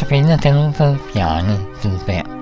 Notabene den ved Bjarne Hvidberg.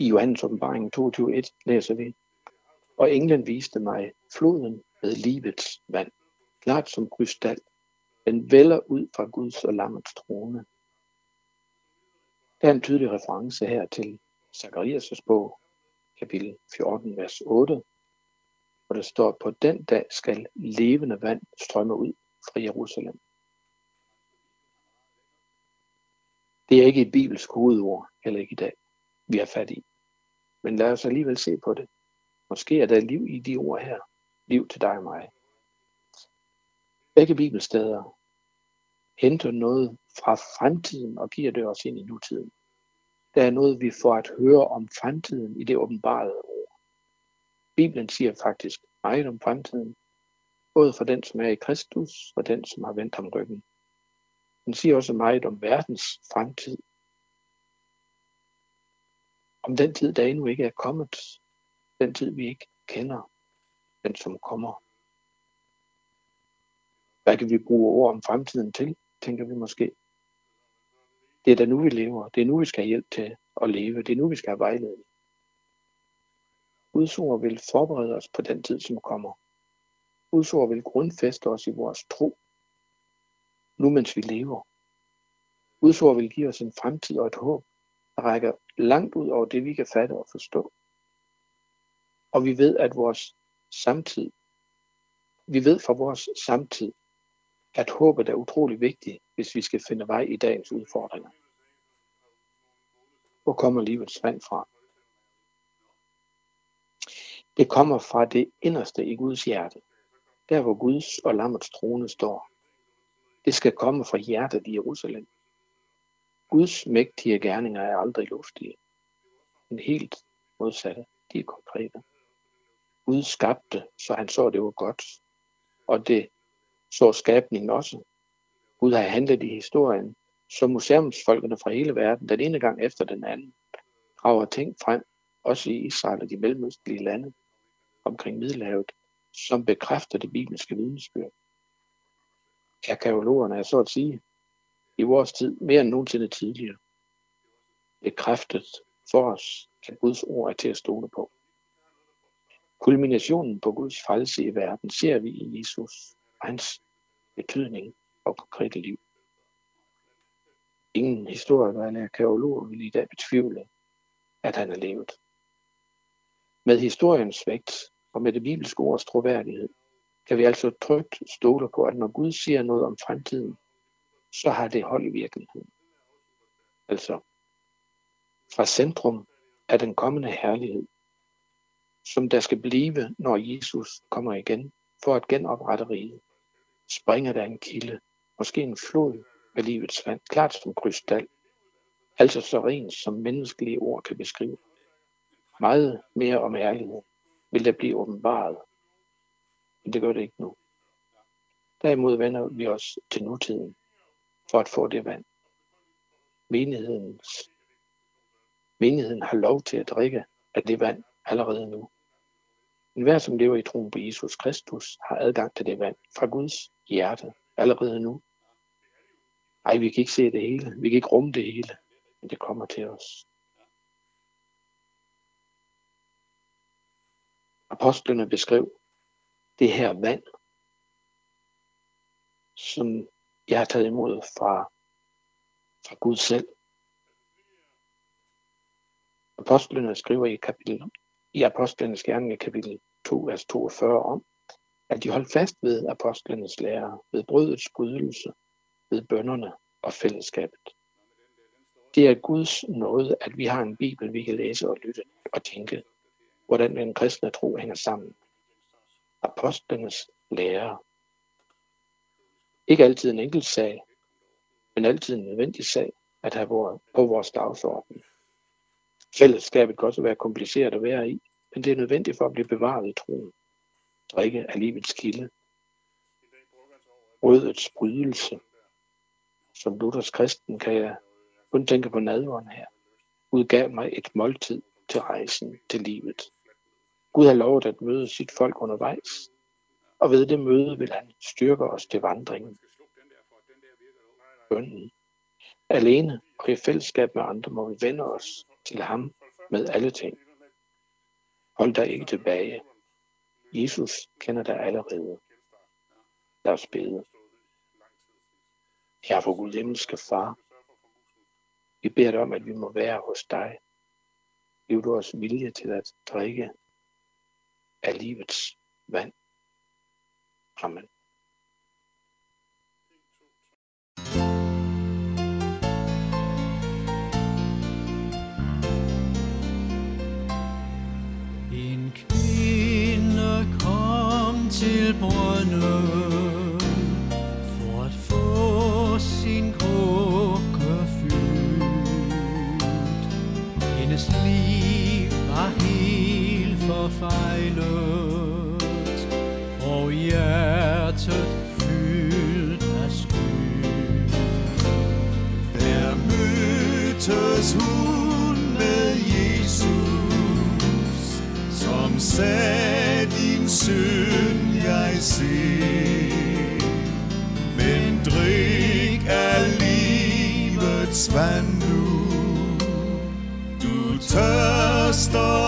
I Johannes åbenbaring 22.1 læser vi. Og englen viste mig floden med livets vand, klart som krystal. Den vælger ud fra Guds og lammets trone. Der er en tydelig reference her til Zacharias' bog, kapitel 14, vers 8, hvor der står, på den dag skal levende vand strømme ud fra Jerusalem. Det er ikke et bibelsk hovedord, heller ikke i dag, vi har fat i. Men lad os alligevel se på det. Måske er der liv i de ord her. Liv til dig og mig. Begge bibelsteder henter noget fra fremtiden og giver det os ind i nutiden. Der er noget, vi får at høre om fremtiden i det åbenbarede ord. Bibelen siger faktisk meget om fremtiden, både for den, som er i Kristus, og den, som har vendt ham ryggen. Den siger også meget om verdens fremtid. Om den tid, der endnu ikke er kommet. Den tid, vi ikke kender. Den, som kommer. Hvad kan vi bruge ord om fremtiden til, tænker vi måske. Det er da nu, vi lever. Det er nu, vi skal have hjælp til at leve. Det er nu, vi skal have vejledning. Guds ord vil forberede os på den tid, som kommer. Guds ord vil grundfæste os i vores tro, nu mens vi lever. Guds ord vil give os en fremtid og et håb, rækker langt ud over det, vi kan fatte og forstå. Og vi ved, at vores samtid, vi ved fra vores samtid, at håbet er utrolig vigtigt, hvis vi skal finde vej i dagens udfordringer. Hvor kommer livets vand fra? Det kommer fra det inderste i Guds hjerte, der hvor Guds og lammets trone står. Det skal komme fra hjertet i Jerusalem. Guds mægtige gerninger er aldrig luftige, men helt modsatte, de er konkrete. Gud skabte, så han så, det var godt, og det så skabningen også. Gud har handlet i historien, så museumsfolkene fra hele verden, den ene gang efter den anden, drager ting frem, også i Israel og de mellemøstlige lande omkring Middelhavet, som bekræfter det bibelske vidnesbyrd. Arkeologerne er så at sige i vores tid mere end nogensinde tidligere bekræftet for os, at Guds ord er til at stole på. Kulminationen på Guds frelse i verden ser vi i Jesus og hans betydning og konkrete liv. Ingen historiker eller arkeolog vil i dag betvivle, at han er levet. Med historiens vægt og med det bibelske ords troværdighed, kan vi altså trygt stole på, at når Gud siger noget om fremtiden, så har det hold i virkeligheden. Altså, fra centrum af den kommende herlighed, som der skal blive, når Jesus kommer igen for at genoprette riget, springer der en kilde, måske en flod af livets vand, klart som krystal, altså så rent som menneskelige ord kan beskrive. Meget mere om ærlighed vil der blive åbenbaret, men det gør det ikke nu. Derimod vender vi os til nutiden for at få det vand. Menighedens, menigheden har lov til at drikke af det vand allerede nu. En hver, som lever i troen på Jesus Kristus, har adgang til det vand fra Guds hjerte allerede nu. Ej, vi kan ikke se det hele. Vi kan ikke rumme det hele. Men det kommer til os. Apostlene beskrev det her vand, som jeg har taget imod fra, fra Gud selv. Apostlene skriver i kapitel i Apostlenes Gerning i kapitel 2, vers 42 om, at de holdt fast ved apostlenes lære, ved brødets brydelse, ved bønderne og fællesskabet. Det er Guds nåde, at vi har en bibel, vi kan læse og lytte og tænke, hvordan den kristne tro hænger sammen. Apostlenes lære. Ikke altid en enkelt sag, men altid en nødvendig sag at have på vores dagsorden. Fællesskabet kan også være kompliceret at være i, men det er nødvendigt for at blive bevaret i troen. Drikke af livets kilde. Rødets brydelse. Som Luthers kristen kan jeg kun tænke på nadveren her. Gud gav mig et måltid til rejsen til livet. Gud har lovet at møde sit folk undervejs, og ved det møde vil han styrke os til vandringen. Bønden. Alene og i fællesskab med andre må vi vende os til ham med alle ting. Hold dig ikke tilbage. Jesus kender dig allerede. Lad os bede. Herre for Gud himmelske far, vi beder dig om, at vi må være hos dig. Giv du os vilje til at drikke af livets vand. Amen. til brønden som sagde din søn, jeg ser. Men drik af livets vand nu, du tørster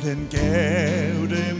den gav dem